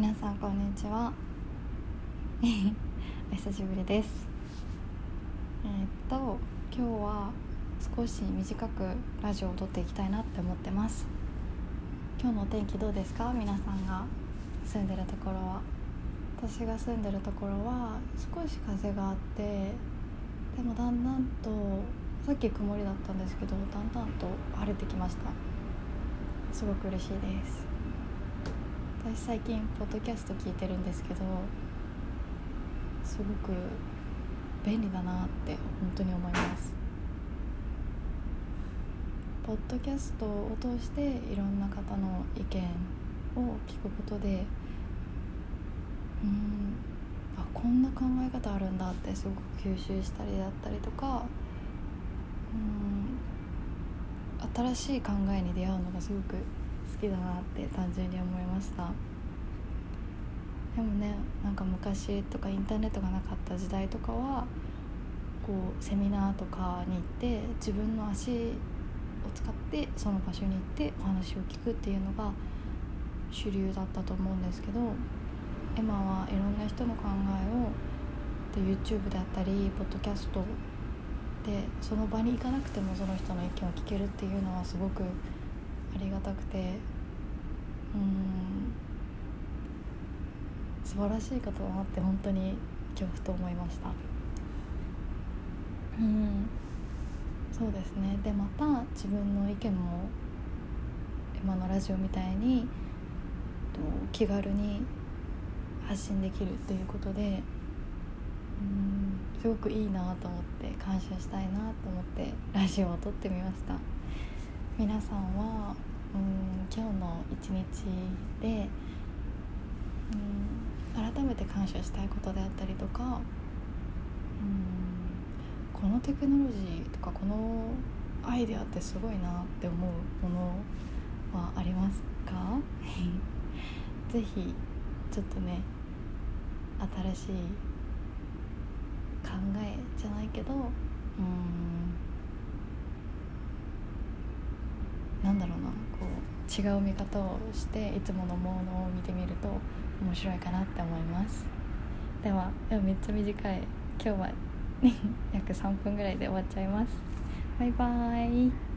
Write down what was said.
皆さんこんにちは。お久しぶりです。えー、っと今日は少し短くラジオを撮っていきたいなって思ってます。今日のお天気どうですか？皆さんが住んでるところは。私が住んでるところは少し風があってでもだんだんとさっき曇りだったんですけどだんだんと晴れてきました。すごく嬉しいです。私最近ポッドキャスト聞いてるんですけどすごく便利だなって本当に思います。ポッドキャストを通していろんな方の意見を聞くことでうんあこんな考え方あるんだってすごく吸収したりだったりとかうん新しい考えに出会うのがすごく好きだなって単純に思いました。でもねなんか昔とかインターネットがなかった時代とかはこうセミナーとかに行って自分の足を使ってその場所に行ってお話を聞くっていうのが主流だったと思うんですけど今はいろんな人の考えをで YouTube であったりポッドキャストでその場に行かなくてもその人の意見を聞けるっていうのはすごくありがたくて。うん。素晴らしいことだなって本当に今日ふと思いました。うん。そうですね。でまた自分の意見も今のラジオみたいに気軽に発信できるということでうん。すごくいいなと思って感謝したいなと思ってラジオを撮ってみました。皆さんはうん今日の一日でうん改めて感謝したいことであったりとかうんこのテクノロジーとかこのアイデアってすごいなって思うものはありますか？ぜひちょっとね新しい考えじゃないけどうんなんだろうなこう違う見方をしていつものものを見てみると面白いかなって思います。ではではめっちゃ短い。今日は 約3分ぐらいで終わっちゃいます。バイバーイ。